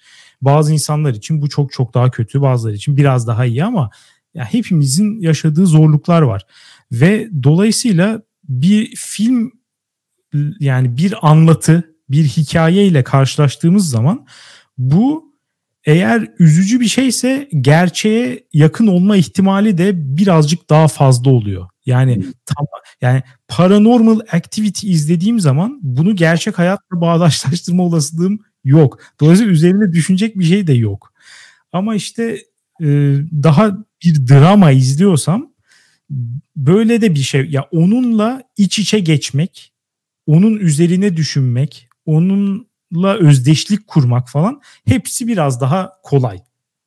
Bazı insanlar için bu çok çok daha kötü, bazıları için biraz daha iyi ama ya hepimizin yaşadığı zorluklar var. Ve dolayısıyla bir film yani bir anlatı, bir hikaye ile karşılaştığımız zaman bu eğer üzücü bir şeyse gerçeğe yakın olma ihtimali de birazcık daha fazla oluyor. Yani tam yani paranormal activity izlediğim zaman bunu gerçek hayatla bağdaşlaştırma olasılığım yok. Dolayısıyla üzerine düşünecek bir şey de yok. Ama işte e, daha bir drama izliyorsam böyle de bir şey ya onunla iç içe geçmek, onun üzerine düşünmek, onunla özdeşlik kurmak falan hepsi biraz daha kolay.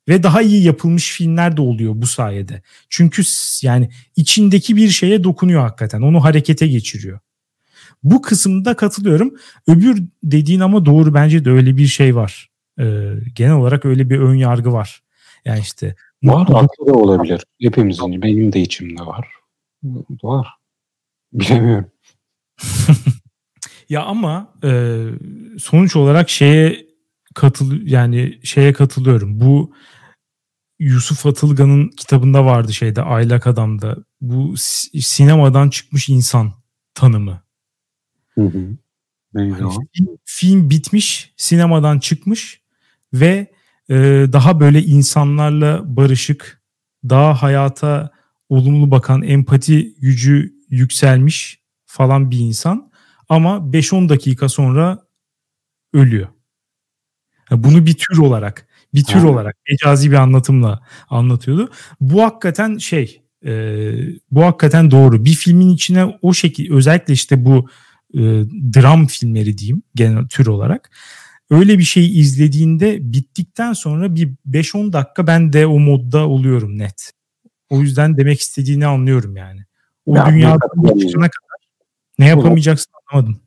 Ve daha iyi yapılmış filmler de oluyor bu sayede. Çünkü yani içindeki bir şeye dokunuyor hakikaten. Onu harekete geçiriyor. Bu kısımda katılıyorum. Öbür dediğin ama doğru bence de öyle bir şey var. Ee, genel olarak öyle bir ön yargı var. Yani işte var haklı da olabilir. Hepimizin benim de içimde var. Var. Bilemiyorum. ya ama e, sonuç olarak şeye katıl yani şeye katılıyorum. Bu Yusuf Atılgan'ın kitabında vardı şeyde Aylak Adam'da. Bu sinemadan çıkmış insan tanımı. Hı hı. Neydi hani Film, film bitmiş, sinemadan çıkmış ve e, daha böyle insanlarla barışık, daha hayata olumlu bakan, empati gücü yükselmiş falan bir insan. Ama 5-10 dakika sonra ölüyor. bunu bir tür olarak, bir tür ha. olarak mecazi bir anlatımla anlatıyordu. Bu hakikaten şey, e, bu hakikaten doğru. Bir filmin içine o şekilde özellikle işte bu e, dram filmleri diyeyim genel tür olarak. Öyle bir şey izlediğinde bittikten sonra bir 5-10 dakika ben de o modda oluyorum net. O yüzden demek istediğini anlıyorum yani. O ya, dünyada çıkana kadar ne yapamayacaksın anlamadım.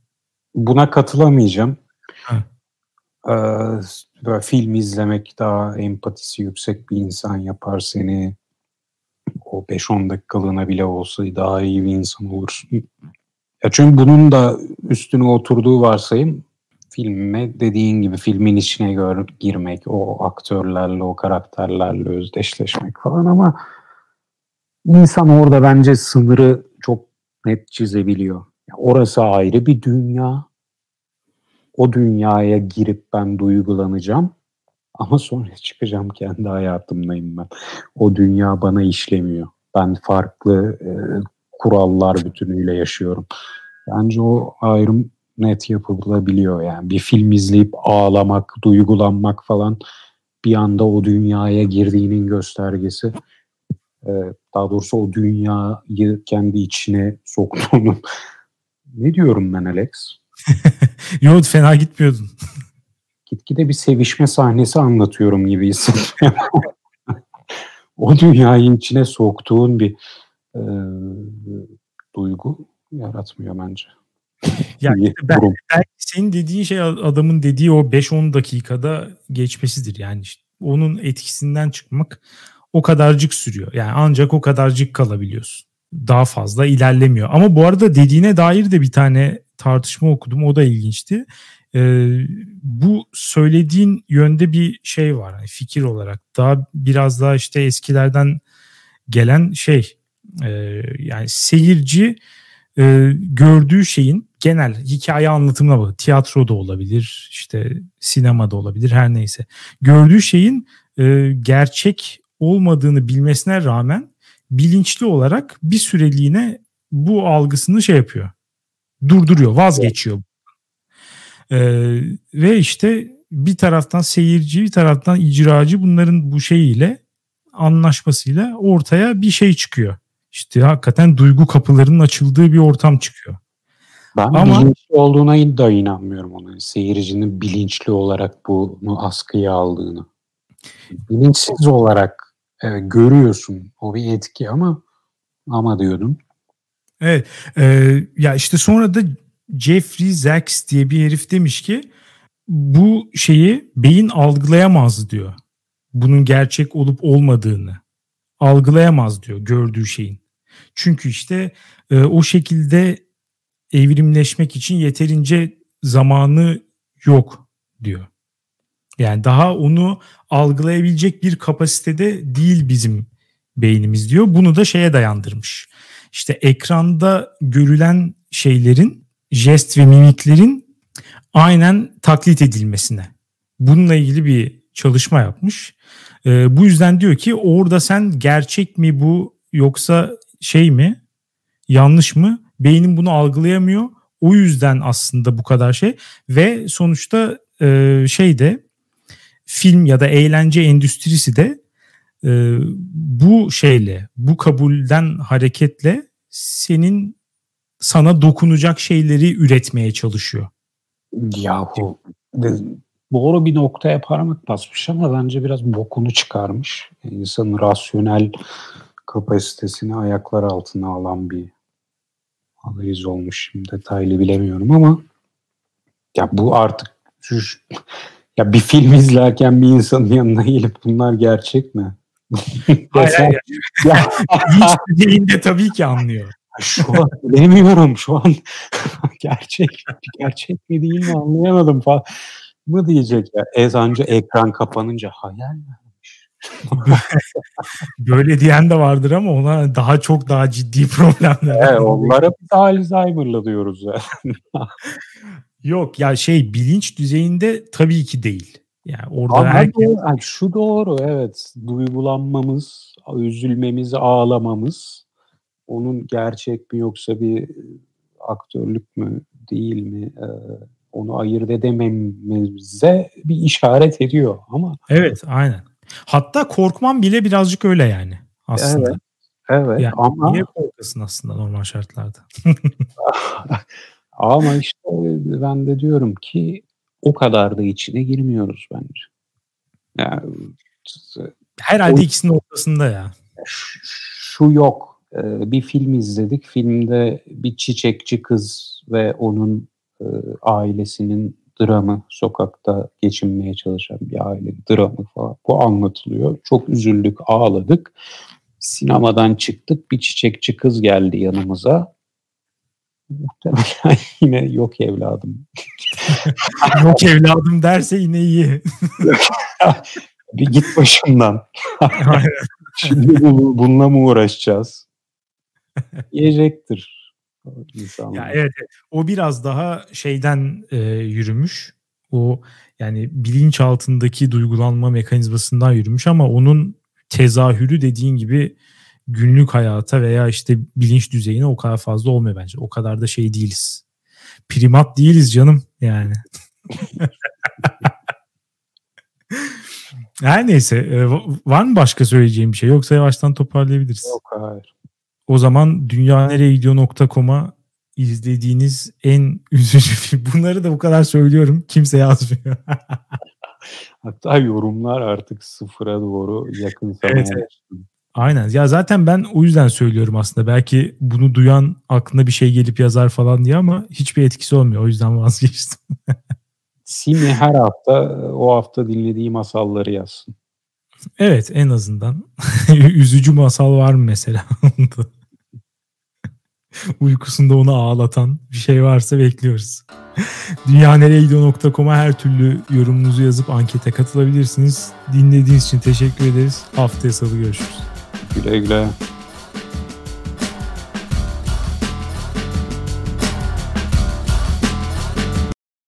Buna katılamayacağım. Ee, böyle film izlemek daha empatisi yüksek bir insan yapar seni. O 5-10 dakikalığına bile olsa daha iyi bir insan olursun. Ya çünkü bunun da üstüne oturduğu varsayım filme dediğin gibi filmin içine gör, girmek, o aktörlerle, o karakterlerle özdeşleşmek falan ama insan orada bence sınırı çok net çizebiliyor. Orası ayrı bir dünya. O dünyaya girip ben duygulanacağım. Ama sonra çıkacağım kendi hayatımdayım ben. O dünya bana işlemiyor. Ben farklı e, kurallar bütünüyle yaşıyorum. Bence o ayrım net yapılabiliyor yani. Bir film izleyip ağlamak, duygulanmak falan bir anda o dünyaya girdiğinin göstergesi. Ee, daha doğrusu o dünyayı kendi içine soktuğunu. Ne diyorum ben Alex? Yok fena gitmiyordun. Gitgide bir sevişme sahnesi anlatıyorum gibi hissediyorum. o dünyayı içine soktuğun bir e, duygu yaratmıyor bence. Yani belki, belki senin dediğin şey adamın dediği o 5-10 dakikada geçmesidir. Yani işte onun etkisinden çıkmak o kadarcık sürüyor. Yani ancak o kadarcık kalabiliyorsun. Daha fazla ilerlemiyor. Ama bu arada dediğine dair de bir tane tartışma okudum. O da ilginçti. Ee, bu söylediğin yönde bir şey var. Yani fikir olarak. Daha biraz daha işte eskilerden gelen şey. E, yani seyirci e, gördüğü şeyin genel hikaye anlatımına bağlı. Tiyatro da olabilir, işte sinema da olabilir her neyse. Gördüğü şeyin e, gerçek olmadığını bilmesine rağmen bilinçli olarak bir süreliğine bu algısını şey yapıyor. Durduruyor, vazgeçiyor. Ee, ve işte bir taraftan seyirci, bir taraftan icracı bunların bu şeyiyle anlaşmasıyla ortaya bir şey çıkıyor işte hakikaten duygu kapılarının açıldığı bir ortam çıkıyor. Ben Ama, bilinçli olduğuna da inanmıyorum ona. Seyircinin bilinçli olarak bunu askıya aldığını. Bilinçsiz olarak evet, görüyorsun o bir etki ama ama diyordum. Evet. E, ya işte sonra da Jeffrey Zaks diye bir herif demiş ki bu şeyi beyin algılayamaz diyor. Bunun gerçek olup olmadığını algılayamaz diyor gördüğü şeyin. Çünkü işte e, o şekilde evrimleşmek için yeterince zamanı yok diyor. Yani daha onu algılayabilecek bir kapasitede değil bizim beynimiz diyor. Bunu da şeye dayandırmış. İşte ekranda görülen şeylerin, jest ve mimiklerin aynen taklit edilmesine. Bununla ilgili bir çalışma yapmış. Ee, bu yüzden diyor ki orada sen gerçek mi bu yoksa şey mi? Yanlış mı? Beynin bunu algılayamıyor. O yüzden aslında bu kadar şey ve sonuçta e, şey de film ya da eğlence endüstrisi de e, bu şeyle, bu kabulden hareketle senin sana dokunacak şeyleri üretmeye çalışıyor. Yahu doğru bir noktaya parmak basmış ama bence biraz bokunu çıkarmış. İnsanın rasyonel kapasitesini ayaklar altına alan bir analiz olmuş. Şimdi detaylı bilemiyorum ama ya bu artık ya bir film izlerken bir insanın yanına gelip bunlar gerçek mi? hayır, hayır. ya, hiç tabii ki anlıyor. Şu an bilemiyorum şu an gerçek gerçek mi değil mi anlayamadım falan mı diyecek ya. Ezancı ekran kapanınca hayal mi? Böyle diyen de vardır ama ona daha çok daha ciddi problemler. Evet, onlara biz Alzheimer'la diyoruz yani. Yok ya şey bilinç düzeyinde tabii ki değil. Yani orada Ama herkes... yani şu doğru evet duygulanmamız, üzülmemiz, ağlamamız onun gerçek mi yoksa bir aktörlük mü değil mi e, onu ayırt edememize bir işaret ediyor ama Evet aynen. Hatta korkmam bile birazcık öyle yani aslında. Evet. Evet yani ama niye korkasın aslında normal şartlarda? ama işte ben de diyorum ki o kadar da içine girmiyoruz bence. Yani herhalde o, ikisinin ortasında ya. Şu yok. Ee, bir film izledik. Filmde bir çiçekçi kız ve onun e, ailesinin dramı, sokakta geçinmeye çalışan bir aile dramı falan. Bu anlatılıyor. Çok üzüldük, ağladık. Sinemadan çıktık. Bir çiçekçi kız geldi yanımıza. Muhtemelen yine yok evladım. yok evladım derse yine iyi. bir git başımdan. Şimdi bununla mı uğraşacağız? Yiyecektir. Ya evet, o biraz daha şeyden e, yürümüş. O yani bilinç altındaki duygulanma mekanizmasından yürümüş ama onun tezahürü dediğin gibi günlük hayata veya işte bilinç düzeyine o kadar fazla olmuyor bence. O kadar da şey değiliz. Primat değiliz canım yani. Her neyse. E, var mı başka söyleyeceğim bir şey? Yoksa yavaştan toparlayabiliriz. Yok hayır. O zaman dünyaneregidiyor.com'a izlediğiniz en üzücü film. Bunları da bu kadar söylüyorum. Kimse yazmıyor. Hatta yorumlar artık sıfıra doğru yakın zamanda. Evet, evet. Aynen. Ya zaten ben o yüzden söylüyorum aslında. Belki bunu duyan aklına bir şey gelip yazar falan diye ama hiçbir etkisi olmuyor. O yüzden vazgeçtim. Simi her hafta o hafta dinlediği masalları yazsın. Evet en azından. Üzücü masal var mı mesela? Uykusunda onu ağlatan bir şey varsa bekliyoruz. Dünyaneregidiyor.com'a her türlü yorumunuzu yazıp ankete katılabilirsiniz. Dinlediğiniz için teşekkür ederiz. Haftaya salı görüşürüz. Güle güle.